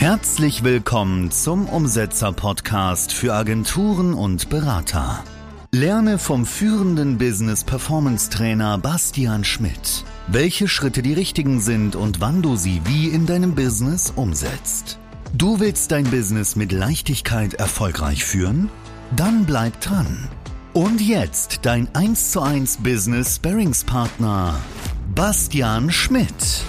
Herzlich willkommen zum Umsetzer-Podcast für Agenturen und Berater. Lerne vom führenden Business Performance Trainer Bastian Schmidt, welche Schritte die richtigen sind und wann du sie wie in deinem Business umsetzt. Du willst dein Business mit Leichtigkeit erfolgreich führen? Dann bleib dran. Und jetzt dein 1 zu 1 Business Sparringspartner Bastian Schmidt.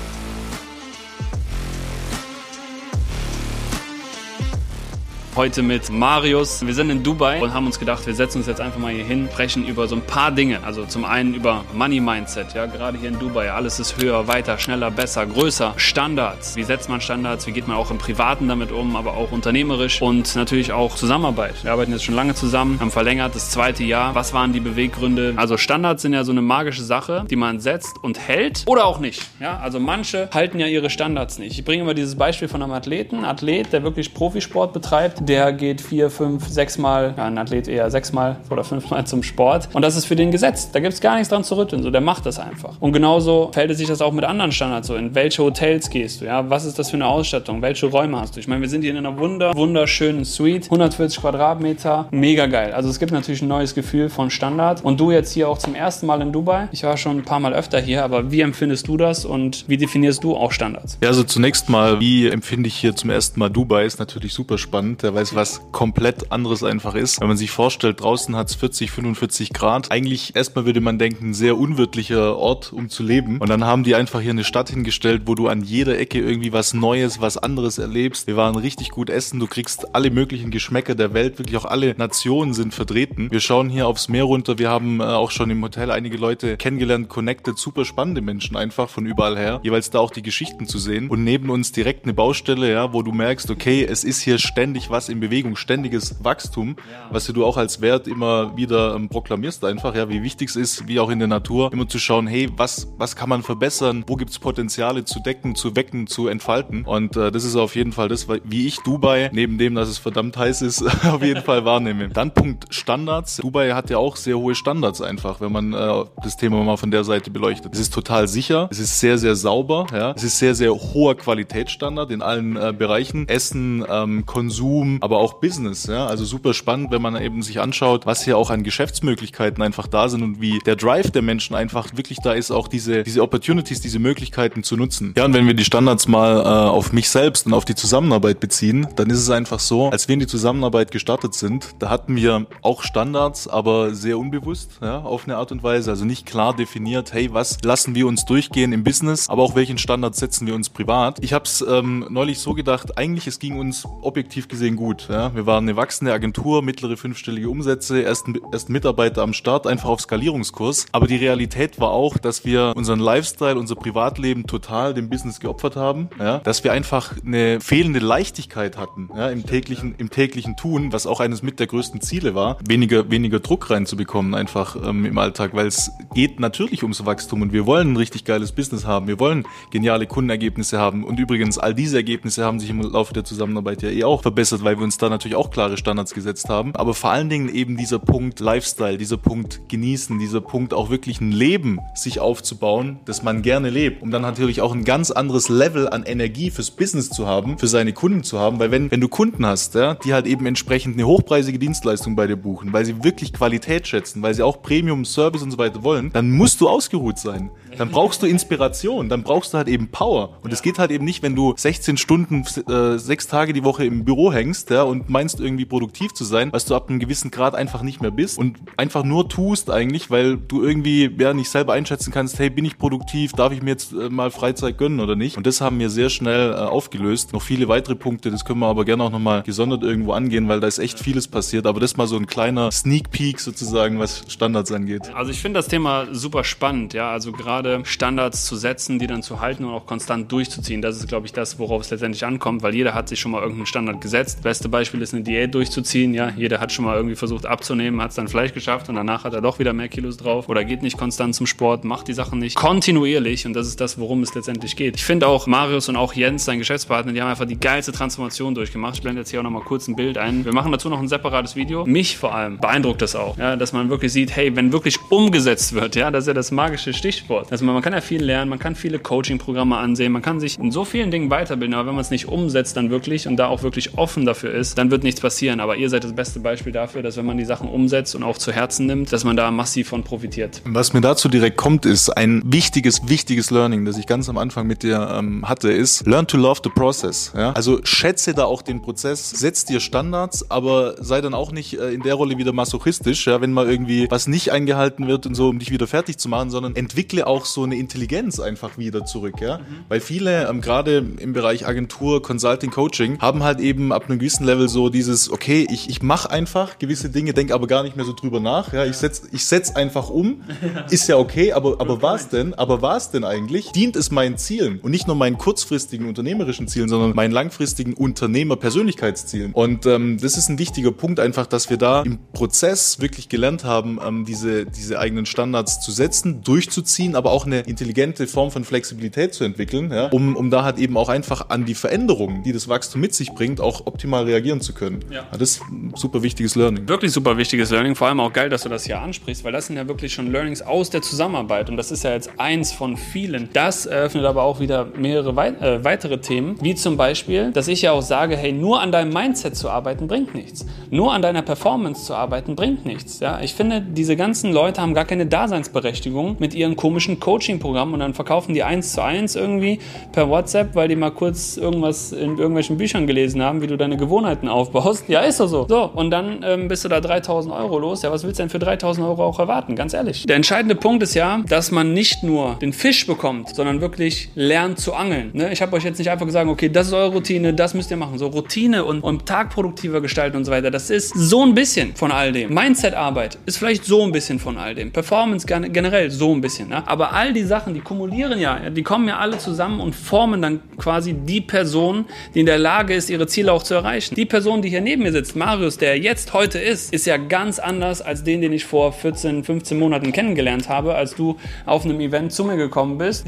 Heute mit Marius. Wir sind in Dubai und haben uns gedacht, wir setzen uns jetzt einfach mal hier hin, sprechen über so ein paar Dinge. Also zum einen über Money Mindset, ja, gerade hier in Dubai. Alles ist höher, weiter, schneller, besser, größer. Standards. Wie setzt man Standards? Wie geht man auch im Privaten damit um, aber auch unternehmerisch und natürlich auch Zusammenarbeit. Wir arbeiten jetzt schon lange zusammen, haben verlängert das zweite Jahr. Was waren die Beweggründe? Also Standards sind ja so eine magische Sache, die man setzt und hält oder auch nicht. Ja, also manche halten ja ihre Standards nicht. Ich bringe immer dieses Beispiel von einem Athleten, Athlet, der wirklich Profisport betreibt der geht vier, fünf, sechs Mal, ja, ein Athlet eher sechs Mal oder fünf Mal zum Sport. Und das ist für den Gesetz. Da gibt es gar nichts dran zu rütteln. So, der macht das einfach. Und genauso verhält sich das auch mit anderen Standards so. In welche Hotels gehst du? Ja, was ist das für eine Ausstattung? Welche Räume hast du? Ich meine, wir sind hier in einer wunder, wunderschönen Suite. 140 Quadratmeter. Mega geil. Also es gibt natürlich ein neues Gefühl von Standard. Und du jetzt hier auch zum ersten Mal in Dubai. Ich war schon ein paar Mal öfter hier, aber wie empfindest du das und wie definierst du auch Standards? Ja, also zunächst mal, wie empfinde ich hier zum ersten Mal Dubai? Ist natürlich super spannend weil es was komplett anderes einfach ist. Wenn man sich vorstellt, draußen hat es 40, 45 Grad. Eigentlich erstmal würde man denken, ein sehr unwirtlicher Ort, um zu leben. Und dann haben die einfach hier eine Stadt hingestellt, wo du an jeder Ecke irgendwie was Neues, was anderes erlebst. Wir waren richtig gut essen. Du kriegst alle möglichen Geschmäcker der Welt. Wirklich auch alle Nationen sind vertreten. Wir schauen hier aufs Meer runter. Wir haben äh, auch schon im Hotel einige Leute kennengelernt, connected, super spannende Menschen einfach von überall her. Jeweils da auch die Geschichten zu sehen. Und neben uns direkt eine Baustelle, ja, wo du merkst, okay, es ist hier ständig was in Bewegung, ständiges Wachstum, was du auch als Wert immer wieder ähm, proklamierst einfach, ja, wie wichtig es ist, wie auch in der Natur, immer zu schauen, hey, was, was kann man verbessern, wo gibt es Potenziale zu decken, zu wecken, zu entfalten und äh, das ist auf jeden Fall das, wie ich Dubai, neben dem, dass es verdammt heiß ist, auf jeden Fall wahrnehme. Dann Punkt Standards. Dubai hat ja auch sehr hohe Standards einfach, wenn man äh, das Thema mal von der Seite beleuchtet. Es ist total sicher, es ist sehr, sehr sauber, ja, es ist sehr, sehr hoher Qualitätsstandard in allen äh, Bereichen. Essen, ähm, Konsum, aber auch Business. Ja? Also super spannend, wenn man eben sich anschaut, was hier auch an Geschäftsmöglichkeiten einfach da sind und wie der Drive der Menschen einfach wirklich da ist, auch diese, diese Opportunities, diese Möglichkeiten zu nutzen. Ja, und wenn wir die Standards mal äh, auf mich selbst und auf die Zusammenarbeit beziehen, dann ist es einfach so, als wir in die Zusammenarbeit gestartet sind, da hatten wir auch Standards, aber sehr unbewusst, ja, auf eine Art und Weise. Also nicht klar definiert, hey, was lassen wir uns durchgehen im Business, aber auch welchen Standard setzen wir uns privat. Ich habe es ähm, neulich so gedacht, eigentlich es ging uns objektiv gesehen gut. Ja? Wir waren eine wachsende Agentur, mittlere fünfstellige Umsätze, erst, erst Mitarbeiter am Start, einfach auf Skalierungskurs. Aber die Realität war auch, dass wir unseren Lifestyle, unser Privatleben total dem Business geopfert haben. Ja? Dass wir einfach eine fehlende Leichtigkeit hatten ja? im, täglichen, im täglichen Tun, was auch eines mit der größten Ziele war, weniger, weniger Druck reinzubekommen einfach ähm, im Alltag, weil es geht natürlich ums Wachstum und wir wollen ein richtig geiles Business haben. Wir wollen geniale Kundenergebnisse haben und übrigens all diese Ergebnisse haben sich im Laufe der Zusammenarbeit ja eh auch verbessert, weil wir uns da natürlich auch klare Standards gesetzt haben. Aber vor allen Dingen eben dieser Punkt Lifestyle, dieser Punkt genießen, dieser Punkt auch wirklich ein Leben sich aufzubauen, das man gerne lebt, um dann natürlich auch ein ganz anderes Level an Energie fürs Business zu haben, für seine Kunden zu haben, weil wenn, wenn du Kunden hast, ja, die halt eben entsprechend eine hochpreisige Dienstleistung bei dir buchen, weil sie wirklich Qualität schätzen, weil sie auch Premium Service und so weiter wollen, dann musst du ausgeruht sein. Dann brauchst du Inspiration, dann brauchst du halt eben Power. Und es ja. geht halt eben nicht, wenn du 16 Stunden, äh, sechs Tage die Woche im Büro hängst, ja, und meinst irgendwie produktiv zu sein, was du ab einem gewissen Grad einfach nicht mehr bist und einfach nur tust eigentlich, weil du irgendwie ja nicht selber einschätzen kannst, hey, bin ich produktiv, darf ich mir jetzt äh, mal Freizeit gönnen oder nicht? Und das haben wir sehr schnell äh, aufgelöst. Noch viele weitere Punkte, das können wir aber gerne auch nochmal gesondert irgendwo angehen, weil da ist echt vieles passiert. Aber das mal so ein kleiner Sneak Peek sozusagen, was Standards angeht. Also ich finde das Thema super spannend, ja, also gerade Standards zu setzen, die dann zu halten und auch konstant durchzuziehen. Das ist, glaube ich, das, worauf es letztendlich ankommt, weil jeder hat sich schon mal irgendeinen Standard gesetzt. Beste Beispiel ist eine Diät durchzuziehen, ja. Jeder hat schon mal irgendwie versucht abzunehmen, hat es dann vielleicht geschafft und danach hat er doch wieder mehr Kilos drauf oder geht nicht konstant zum Sport, macht die Sachen nicht kontinuierlich und das ist das, worum es letztendlich geht. Ich finde auch Marius und auch Jens, sein Geschäftspartner, die haben einfach die geilste Transformation durchgemacht. Ich blende jetzt hier auch nochmal kurz ein Bild ein. Wir machen dazu noch ein separates Video. Mich vor allem beeindruckt das auch, ja, dass man wirklich sieht, hey, wenn wirklich umgesetzt wird, ja, das ist ja das magische Stichwort. Man, man kann ja viel lernen, man kann viele Coaching-Programme ansehen, man kann sich in so vielen Dingen weiterbilden, aber wenn man es nicht umsetzt dann wirklich und da auch wirklich offen dafür ist, dann wird nichts passieren. Aber ihr seid das beste Beispiel dafür, dass wenn man die Sachen umsetzt und auch zu Herzen nimmt, dass man da massiv von profitiert. Was mir dazu direkt kommt, ist ein wichtiges, wichtiges Learning, das ich ganz am Anfang mit dir ähm, hatte, ist learn to love the process. Ja? Also schätze da auch den Prozess, setz dir Standards, aber sei dann auch nicht äh, in der Rolle wieder masochistisch, ja, wenn mal irgendwie was nicht eingehalten wird und so, um dich wieder fertig zu machen, sondern entwickle auch so eine Intelligenz einfach wieder zurück, ja. Mhm. Weil viele, ähm, gerade im Bereich Agentur, Consulting, Coaching, haben halt eben ab einem gewissen Level so dieses, okay, ich, ich mache einfach gewisse Dinge, denke aber gar nicht mehr so drüber nach, ja, ich setz, ich setz einfach um, ist ja okay, aber, aber was denn, aber was denn eigentlich? Dient es meinen Zielen und nicht nur meinen kurzfristigen unternehmerischen Zielen, sondern meinen langfristigen Unternehmer-Persönlichkeitszielen. Und ähm, das ist ein wichtiger Punkt einfach, dass wir da im Prozess wirklich gelernt haben, ähm, diese, diese eigenen Standards zu setzen, durchzuziehen, aber auch eine intelligente Form von Flexibilität zu entwickeln, ja, um, um da halt eben auch einfach an die Veränderungen, die das Wachstum mit sich bringt, auch optimal reagieren zu können. Ja. Das ist ein super wichtiges Learning. Wirklich super wichtiges Learning, vor allem auch geil, dass du das hier ansprichst, weil das sind ja wirklich schon Learnings aus der Zusammenarbeit und das ist ja jetzt eins von vielen. Das eröffnet aber auch wieder mehrere wei äh, weitere Themen, wie zum Beispiel, dass ich ja auch sage, hey, nur an deinem Mindset zu arbeiten bringt nichts. Nur an deiner Performance zu arbeiten bringt nichts. Ja, ich finde, diese ganzen Leute haben gar keine Daseinsberechtigung mit ihren komischen Coaching-Programmen und dann verkaufen die eins zu eins irgendwie per WhatsApp, weil die mal kurz irgendwas in irgendwelchen Büchern gelesen haben, wie du deine Gewohnheiten aufbaust. Ja, ist doch so. So, und dann ähm, bist du da 3000 Euro los. Ja, was willst du denn für 3000 Euro auch erwarten? Ganz ehrlich. Der entscheidende Punkt ist ja, dass man nicht nur den Fisch bekommt, sondern wirklich lernt zu angeln. Ne? Ich habe euch jetzt nicht einfach gesagt, okay, das ist eure Routine, das müsst ihr machen. So Routine und, und Tag produktiver gestalten und so weiter, das ist so ein bisschen von all dem. Mindset-Arbeit ist vielleicht so ein bisschen von all dem. Performance generell so ein bisschen. Ne? Aber all die Sachen, die kumulieren ja, die kommen ja alle zusammen und formen dann quasi die Person, die in der Lage ist, ihre Ziele auch zu erreichen. Die Person, die hier neben mir sitzt, Marius, der jetzt heute ist, ist ja ganz anders als den, den ich vor 14, 15 Monaten kennengelernt habe, als du auf einem Event zu mir gekommen bist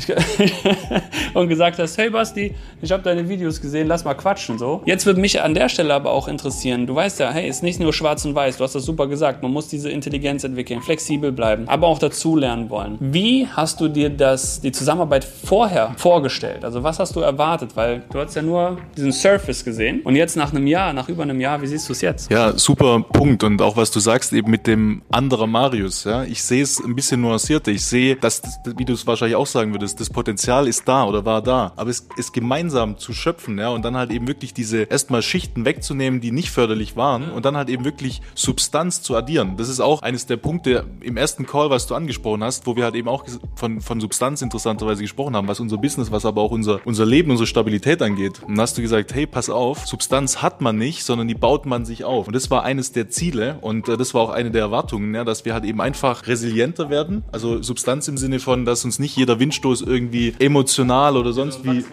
und gesagt hast, hey Basti, ich habe deine Videos gesehen, lass mal quatschen so. Jetzt würde mich an der Stelle aber auch interessieren, du weißt ja, hey, ist nicht nur schwarz und weiß, du hast das super gesagt, man muss diese Intelligenz entwickeln, flexibel bleiben, aber auch dazulernen wollen. Wie hast du dir das, die Zusammenarbeit vorher vorgestellt? Also was hast du erwartet? Weil du hast ja nur diesen Surface gesehen und jetzt nach einem Jahr, nach über einem Jahr, wie siehst du es jetzt? Ja, super Punkt und auch was du sagst eben mit dem anderen Marius, ja, ich sehe es ein bisschen nuancierter. Ich sehe, dass, wie du es wahrscheinlich auch sagen würdest, das Potenzial ist da oder war da, aber es ist gemeinsam zu schöpfen, ja, und dann halt eben wirklich diese erstmal Schichten wegzunehmen, die nicht förderlich waren und dann halt eben wirklich Substanz zu addieren. Das ist auch eines der Punkte im ersten Call, was du angesprochen hast, wo wir halt eben auch von, von Substanz interessanterweise gesprochen haben, was unser Business, was aber auch unser, unser Leben, unsere Stabilität angeht. Und hast du gesagt, hey, pass auf, Substanz hat man nicht, sondern die baut man sich auf. Und das war eines der Ziele und äh, das war auch eine der Erwartungen, ja, dass wir halt eben einfach resilienter werden. Also Substanz im Sinne von, dass uns nicht jeder Windstoß irgendwie emotional oder sonst wie,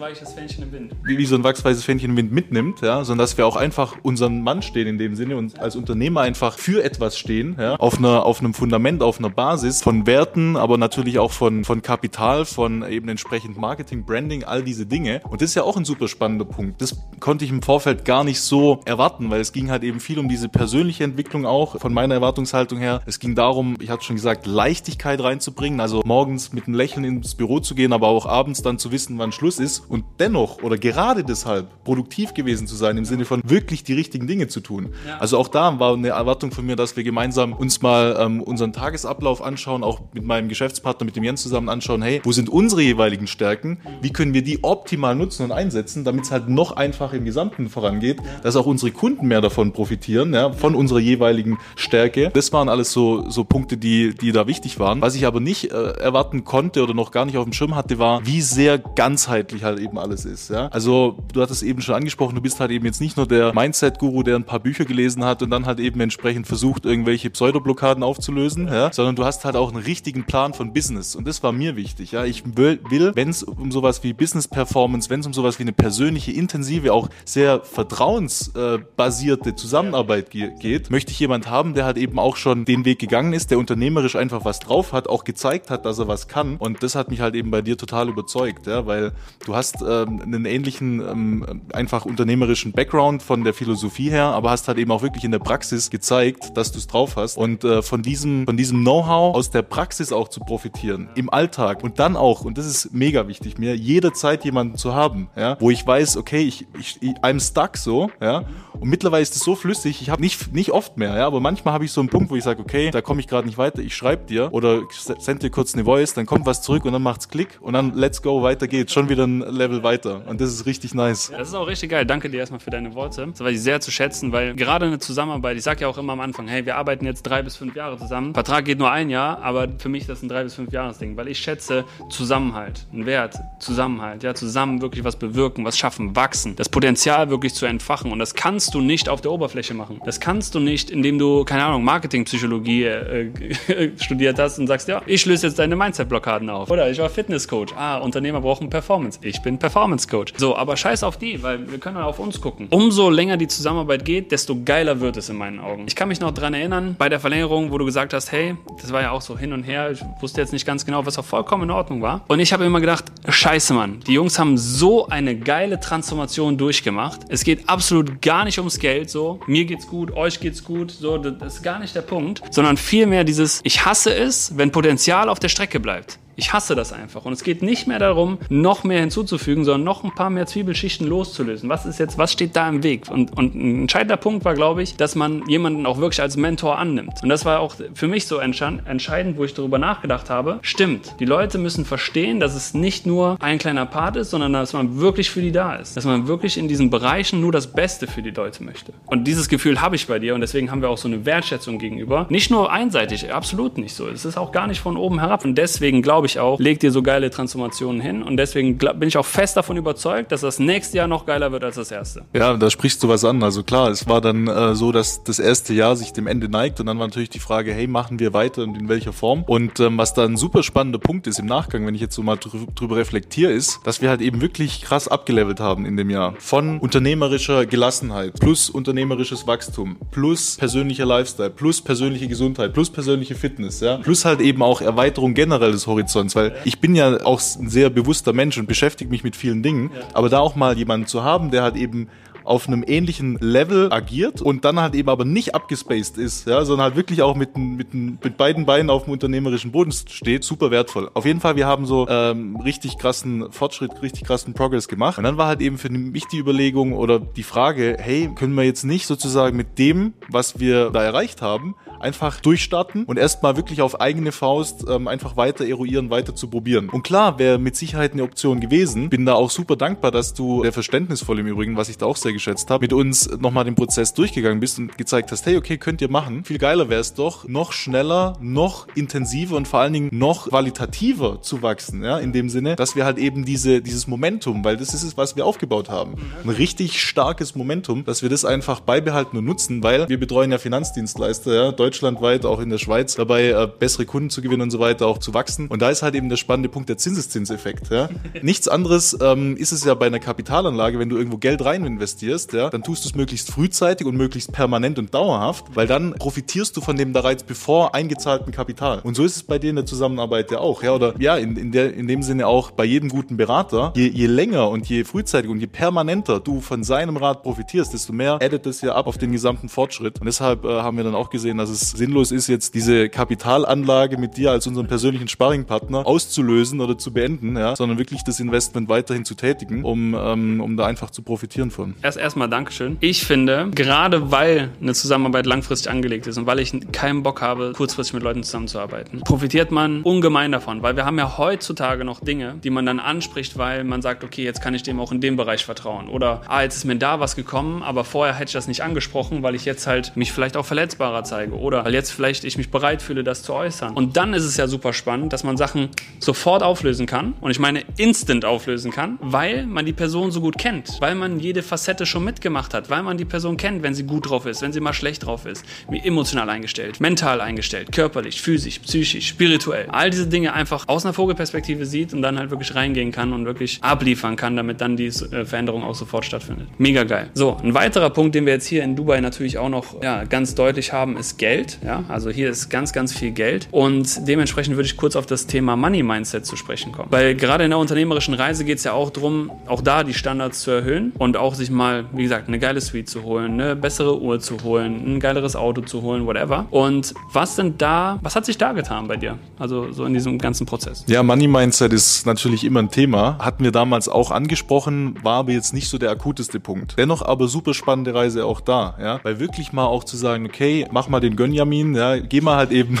wie, wie so ein wachsweiches Fähnchen im Wind mitnimmt, ja, sondern dass wir auch einfach unseren Mann stehen in dem Sinne und als Unternehmer einfach für etwas stehen, ja, auf einer, auf einem Fundament, auf einer Basis von Werten, aber natürlich auch von, von Kapital, von eben entsprechend Marketing, Branding, all diese Dinge. Und das ist ja auch ein super spannender Punkt. Das konnte ich im Vorfeld gar nicht so erwarten, weil es ging halt eben viel um diese persönliche Entwicklung auch von meiner Erwartungshaltung her. Es ging darum, ich hatte schon gesagt, Leichtigkeit reinzubringen, also morgens mit einem Lächeln ins Büro zu gehen, aber auch abends dann zu wissen, wann Schluss ist und dennoch oder gerade deshalb produktiv gewesen zu sein, im Sinne von wirklich die richtigen Dinge zu tun. Ja. Also auch da war eine Erwartung von mir, dass wir gemeinsam uns mal ähm, unseren Tagesablauf anschauen, auch mit meinem Geschäftspartner, mit dem Jens zusammen anschauen, hey, wo sind unsere jeweiligen Stärken? Wie können wir die optimal nutzen und einsetzen, damit es halt noch einfacher im Gesamten vorangeht, dass auch unsere Kunden mehr davon profitieren, ja, von unserer jeweiligen Stärke. Das waren alles so, so Punkte, die, die da wichtig waren. Was ich aber nicht äh, erwarten konnte oder noch gar nicht auf dem Schirm hatte, war, wie sehr ganzheitlich halt eben alles ist. Ja? Also du hattest eben schon angesprochen, du bist halt eben jetzt nicht nur der Mindset-Guru, der ein paar Bücher gelesen hat und dann halt eben entsprechend versucht, irgendwelche Pseudoblockaden aufzulösen, ja? sondern du hast halt auch einen richtigen Plan von Business und das war mir wichtig. Ja? Ich will, will wenn es um sowas wie Business Performance, wenn es um sowas wie eine persönliche, intensive, auch sehr vertrauensbasierte Zusammenarbeit geht, möchte ich jemand haben, der halt eben auch schon den Weg gegangen ist, der unternehmerisch einfach was drauf hat, auch gezeigt hat, dass er was kann und das hat mich halt eben bei dir total überzeugt, ja? weil du hast ähm, einen ähnlichen ähm, einfach unternehmerischen Background von der Philosophie her, aber hast halt eben auch wirklich in der Praxis gezeigt, dass du es drauf hast und äh, von diesem von diesem Know-how aus der Praxis auch zu profitieren im Alltag. Und dann auch, und das ist mega wichtig mir, jederzeit jemanden zu haben, ja, wo ich weiß, okay, ich, ich, I'm stuck so, ja, und mittlerweile ist es so flüssig, ich habe nicht, nicht oft mehr, ja, aber manchmal habe ich so einen Punkt, wo ich sage, okay, da komme ich gerade nicht weiter, ich schreibe dir oder send dir kurz eine Voice, dann kommt was zurück und dann macht's Klick und dann let's go, weiter geht's, schon wieder ein Level weiter. Und das ist richtig nice. Das ist auch richtig geil, danke dir erstmal für deine Worte, das war ich sehr zu schätzen, weil gerade eine Zusammenarbeit, ich sage ja auch immer am Anfang, hey, wir arbeiten jetzt drei bis fünf Jahre zusammen, Vertrag geht nur ein Jahr, aber für mich ist das ein drei bis fünf Jahresding, weil ich schätze Zusammenhalt, einen Wert, Zusammenhalt, ja, zusammen wirklich was bewirken, was schaffen, wachsen, das Potenzial wirklich zu entfachen und das kannst du nicht auf der Oberfläche machen. Das kannst du nicht, indem du, keine Ahnung, Marketingpsychologie äh, studiert hast und sagst, ja, ich löse jetzt deine Mindset-Blockaden auf. Oder ich war Fitnesscoach. Ah, Unternehmer brauchen Performance. Ich bin Performance-Coach. So, aber scheiß auf die, weil wir können auf uns gucken. Umso länger die Zusammenarbeit geht, desto geiler wird es in meinen Augen. Ich kann mich noch dran erinnern, bei der Verlängerung, wo du gesagt hast, hey, das war ja auch so hin und her, ich wusste jetzt nicht ganz genau, was auch vollkommen in Ordnung war. Und ich habe immer gedacht, scheiße, Mann, die Jungs haben so eine geile Transformation durchgemacht. Es geht absolut gar nicht ums Geld, so, mir geht's gut, euch geht's gut, so, das ist gar nicht der Punkt, sondern vielmehr dieses, ich hasse es, wenn Potenzial auf der Strecke bleibt. Ich hasse das einfach. Und es geht nicht mehr darum, noch mehr hinzuzufügen, sondern noch ein paar mehr Zwiebelschichten loszulösen. Was ist jetzt, was steht da im Weg? Und, und ein entscheidender Punkt war, glaube ich, dass man jemanden auch wirklich als Mentor annimmt. Und das war auch für mich so entscheidend, wo ich darüber nachgedacht habe. Stimmt, die Leute müssen verstehen, dass es nicht nur ein kleiner Part ist, sondern dass man wirklich für die da ist. Dass man wirklich in diesen Bereichen nur das Beste für die Leute möchte. Und dieses Gefühl habe ich bei dir und deswegen haben wir auch so eine Wertschätzung gegenüber. Nicht nur einseitig, absolut nicht so. Es ist auch gar nicht von oben herab. Und deswegen glaube ich, ich auch, legt dir so geile Transformationen hin. Und deswegen bin ich auch fest davon überzeugt, dass das nächste Jahr noch geiler wird als das erste. Ja, da sprichst du was an. Also klar, es war dann äh, so, dass das erste Jahr sich dem Ende neigt und dann war natürlich die Frage, hey, machen wir weiter und in welcher Form? Und ähm, was da ein super spannender Punkt ist im Nachgang, wenn ich jetzt so mal drüber reflektiere, ist, dass wir halt eben wirklich krass abgelevelt haben in dem Jahr. Von unternehmerischer Gelassenheit plus unternehmerisches Wachstum plus persönlicher Lifestyle plus persönliche Gesundheit plus persönliche Fitness, ja, plus halt eben auch Erweiterung generell des Horizonts sonst, weil ich bin ja auch ein sehr bewusster Mensch und beschäftige mich mit vielen Dingen, aber da auch mal jemanden zu haben, der halt eben auf einem ähnlichen Level agiert und dann halt eben aber nicht abgespaced ist, ja, sondern halt wirklich auch mit, mit, mit beiden Beinen auf dem unternehmerischen Boden steht, super wertvoll. Auf jeden Fall, wir haben so ähm, richtig krassen Fortschritt, richtig krassen Progress gemacht. Und dann war halt eben für mich die Überlegung oder die Frage, hey, können wir jetzt nicht sozusagen mit dem, was wir da erreicht haben, einfach durchstarten und erstmal wirklich auf eigene Faust ähm, einfach weiter eruieren, weiter zu probieren. Und klar, wäre mit Sicherheit eine Option gewesen. Bin da auch super dankbar, dass du, der verständnisvoll im Übrigen, was ich da auch sehr geschätzt habe, mit uns nochmal den Prozess durchgegangen bist und gezeigt hast, hey, okay, könnt ihr machen. Viel geiler wäre es doch, noch schneller, noch intensiver und vor allen Dingen noch qualitativer zu wachsen, ja, in dem Sinne, dass wir halt eben diese, dieses Momentum, weil das ist es, was wir aufgebaut haben. Ein richtig starkes Momentum, dass wir das einfach beibehalten und nutzen, weil wir betreuen ja Finanzdienstleister, ja, deutschlandweit, auch in der Schweiz, dabei äh, bessere Kunden zu gewinnen und so weiter, auch zu wachsen. Und da ist halt eben der spannende Punkt der Zinseszinseffekt. Ja. Nichts anderes ähm, ist es ja bei einer Kapitalanlage, wenn du irgendwo Geld rein investierst, ja, dann tust du es möglichst frühzeitig und möglichst permanent und dauerhaft, weil dann profitierst du von dem bereits bevor eingezahlten Kapital. Und so ist es bei dir in der Zusammenarbeit ja auch, ja, oder ja, in, in, der, in dem Sinne auch bei jedem guten Berater. Je, je länger und je frühzeitiger und je permanenter du von seinem Rat profitierst, desto mehr addet es ja ab auf den gesamten Fortschritt. Und deshalb äh, haben wir dann auch gesehen, dass es sinnlos ist, jetzt diese Kapitalanlage mit dir als unserem persönlichen Sparringpartner auszulösen oder zu beenden, ja, sondern wirklich das Investment weiterhin zu tätigen, um, ähm, um da einfach zu profitieren von. Erst erstmal Dankeschön. Ich finde, gerade weil eine Zusammenarbeit langfristig angelegt ist und weil ich keinen Bock habe, kurzfristig mit Leuten zusammenzuarbeiten, profitiert man ungemein davon, weil wir haben ja heutzutage noch Dinge, die man dann anspricht, weil man sagt, okay, jetzt kann ich dem auch in dem Bereich vertrauen. Oder, ah, jetzt ist mir da was gekommen, aber vorher hätte ich das nicht angesprochen, weil ich jetzt halt mich vielleicht auch verletzbarer zeige oder weil jetzt vielleicht ich mich bereit fühle, das zu äußern. Und dann ist es ja super spannend, dass man Sachen sofort auflösen kann und ich meine instant auflösen kann, weil man die Person so gut kennt, weil man jede Facette schon mitgemacht hat, weil man die Person kennt, wenn sie gut drauf ist, wenn sie mal schlecht drauf ist, wie emotional eingestellt, mental eingestellt, körperlich, physisch, psychisch, spirituell. All diese Dinge einfach aus einer Vogelperspektive sieht und dann halt wirklich reingehen kann und wirklich abliefern kann, damit dann die äh, Veränderung auch sofort stattfindet. Mega geil. So, ein weiterer Punkt, den wir jetzt hier in Dubai natürlich auch noch ja, ganz deutlich haben, ist Geld. Ja, also hier ist ganz, ganz viel Geld. Und dementsprechend würde ich kurz auf das Thema Money Mindset zu sprechen kommen. Weil gerade in der unternehmerischen Reise geht es ja auch darum, auch da die Standards zu erhöhen und auch sich mal mal, wie gesagt, eine geile Suite zu holen, eine bessere Uhr zu holen, ein geileres Auto zu holen, whatever. Und was sind da, was hat sich da getan bei dir? Also so in diesem ganzen Prozess? Ja, Money Mindset ist natürlich immer ein Thema. Hatten wir damals auch angesprochen, war aber jetzt nicht so der akuteste Punkt. Dennoch aber super spannende Reise auch da, ja. Weil wirklich mal auch zu sagen, okay, mach mal den Gönjamin, ja, geh mal halt eben,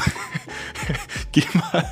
geh mal,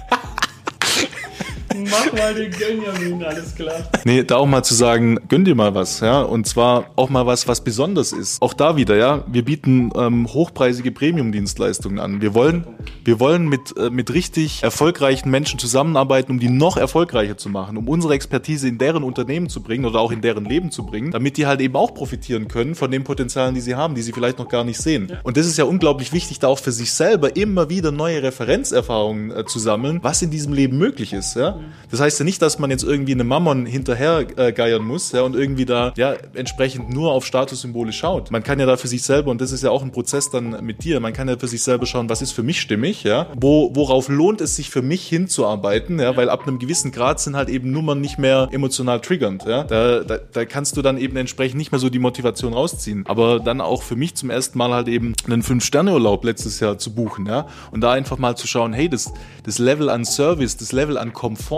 Mach mal den Gönjamin, alles klar. Nee, da auch mal zu sagen, gönn dir mal was, ja. Und zwar auch mal was, was besonders ist. Auch da wieder, ja. Wir bieten ähm, hochpreisige Premium-Dienstleistungen an. Wir wollen, wir wollen mit, äh, mit richtig erfolgreichen Menschen zusammenarbeiten, um die noch erfolgreicher zu machen, um unsere Expertise in deren Unternehmen zu bringen oder auch in deren Leben zu bringen, damit die halt eben auch profitieren können von den Potenzialen, die sie haben, die sie vielleicht noch gar nicht sehen. Ja. Und das ist ja unglaublich wichtig, da auch für sich selber immer wieder neue Referenzerfahrungen äh, zu sammeln, was in diesem Leben möglich ist, ja. Das heißt ja nicht, dass man jetzt irgendwie eine Mammon hinterher äh, muss ja, und irgendwie da ja entsprechend nur auf Statussymbole schaut. Man kann ja da für sich selber, und das ist ja auch ein Prozess dann mit dir, man kann ja für sich selber schauen, was ist für mich stimmig, ja, Wo, worauf lohnt es sich für mich hinzuarbeiten, ja, weil ab einem gewissen Grad sind halt eben Nummern nicht mehr emotional triggernd, ja. Da, da, da kannst du dann eben entsprechend nicht mehr so die Motivation rausziehen. Aber dann auch für mich zum ersten Mal halt eben einen Fünf-Sterne-Urlaub letztes Jahr zu buchen, ja, und da einfach mal zu schauen, hey, das, das Level an Service, das Level an Komfort,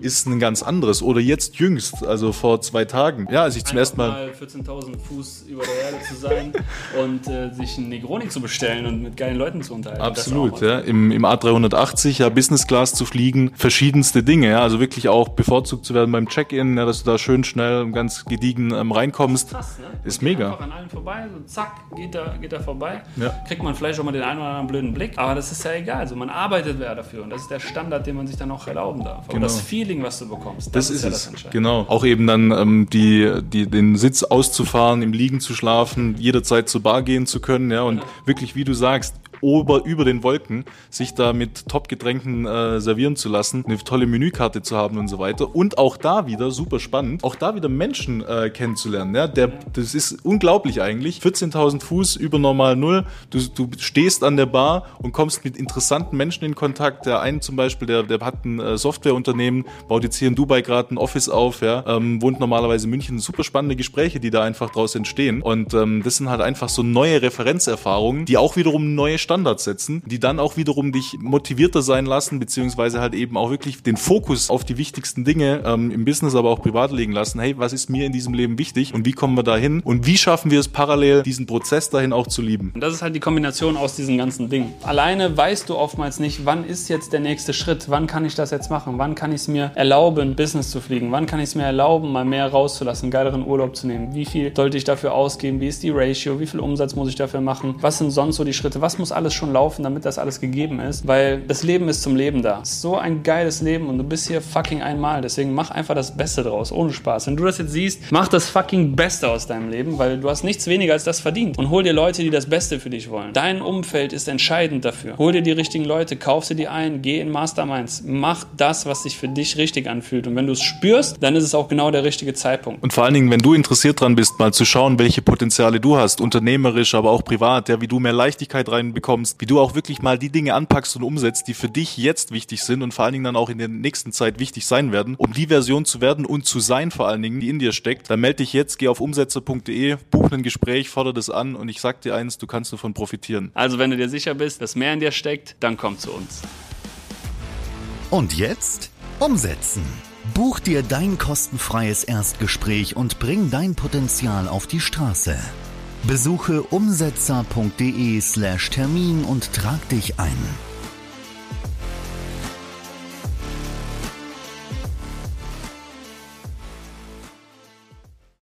ist ein ganz anderes. Oder jetzt jüngst, also vor zwei Tagen. Ja, als ich zum ersten Mal. mal 14.000 Fuß über der Erde zu sein und äh, sich einen Negroni zu bestellen und mit geilen Leuten zu unterhalten. Absolut, ja. Im, Im A380 ja Business Class zu fliegen, verschiedenste Dinge, ja. Also wirklich auch bevorzugt zu werden beim Check-in, ja, dass du da schön schnell und ganz gediegen ähm, reinkommst. Krass, ne? Ist mega. Einfach an allen vorbei, so zack, geht da, geht da vorbei. Ja. Kriegt man vielleicht auch mal den einen oder anderen blöden Blick, aber das ist ja egal. Also man arbeitet wer dafür und das ist der Standard, den man sich dann auch erlauben darf. Aber genau. das Feeling, was du bekommst, das, das ist, ist ja es. Das genau. Auch eben dann ähm, die, die, den Sitz auszufahren, im Liegen zu schlafen, jederzeit zur Bar gehen zu können, ja, und ja. wirklich, wie du sagst, ober, über den Wolken, sich da mit Top-Getränken äh, servieren zu lassen, eine tolle Menükarte zu haben und so weiter. Und auch da wieder, super spannend, auch da wieder Menschen äh, kennenzulernen. Ja? Der, das ist unglaublich eigentlich. 14.000 Fuß über normal Null. Du, du stehst an der Bar und kommst mit interessanten Menschen in Kontakt. Der eine zum Beispiel, der, der hat ein äh, Softwareunternehmen, baut jetzt hier in Dubai gerade ein Office auf, ja? ähm, wohnt normalerweise in München. Super spannende Gespräche, die da einfach draus entstehen. Und ähm, das sind halt einfach so neue Referenzerfahrungen, die auch wiederum neue Standards setzen, die dann auch wiederum dich motivierter sein lassen, beziehungsweise halt eben auch wirklich den Fokus auf die wichtigsten Dinge ähm, im Business, aber auch privat legen lassen. Hey, was ist mir in diesem Leben wichtig und wie kommen wir dahin? Und wie schaffen wir es parallel, diesen Prozess dahin auch zu lieben? Und das ist halt die Kombination aus diesen ganzen Dingen. Alleine weißt du oftmals nicht, wann ist jetzt der nächste Schritt, wann kann ich das jetzt machen, wann kann ich es mir erlauben, Business zu fliegen, wann kann ich es mir erlauben, mal mehr rauszulassen, geileren Urlaub zu nehmen, wie viel sollte ich dafür ausgeben, wie ist die Ratio, wie viel Umsatz muss ich dafür machen, was sind sonst so die Schritte, was muss alles schon laufen, damit das alles gegeben ist, weil das Leben ist zum Leben da. So ein geiles Leben und du bist hier fucking einmal, deswegen mach einfach das Beste draus, ohne Spaß. Wenn du das jetzt siehst, mach das fucking Beste aus deinem Leben, weil du hast nichts weniger als das verdient und hol dir Leute, die das Beste für dich wollen. Dein Umfeld ist entscheidend dafür. Hol dir die richtigen Leute, kauf sie dir ein, geh in Masterminds, mach das, was sich für dich richtig anfühlt und wenn du es spürst, dann ist es auch genau der richtige Zeitpunkt. Und vor allen Dingen, wenn du interessiert dran bist, mal zu schauen, welche Potenziale du hast, unternehmerisch, aber auch privat, ja, wie du mehr Leichtigkeit reinbekommst, wie du auch wirklich mal die Dinge anpackst und umsetzt, die für dich jetzt wichtig sind und vor allen Dingen dann auch in der nächsten Zeit wichtig sein werden, um die Version zu werden und zu sein vor allen Dingen, die in dir steckt, dann melde dich jetzt, geh auf umsetzer.de, buch ein Gespräch, fordere das an und ich sag dir eins, du kannst davon profitieren. Also wenn du dir sicher bist, dass mehr in dir steckt, dann komm zu uns. Und jetzt umsetzen. Buch dir dein kostenfreies Erstgespräch und bring dein Potenzial auf die Straße. Besuche umsetzer.de/termin und trag dich ein.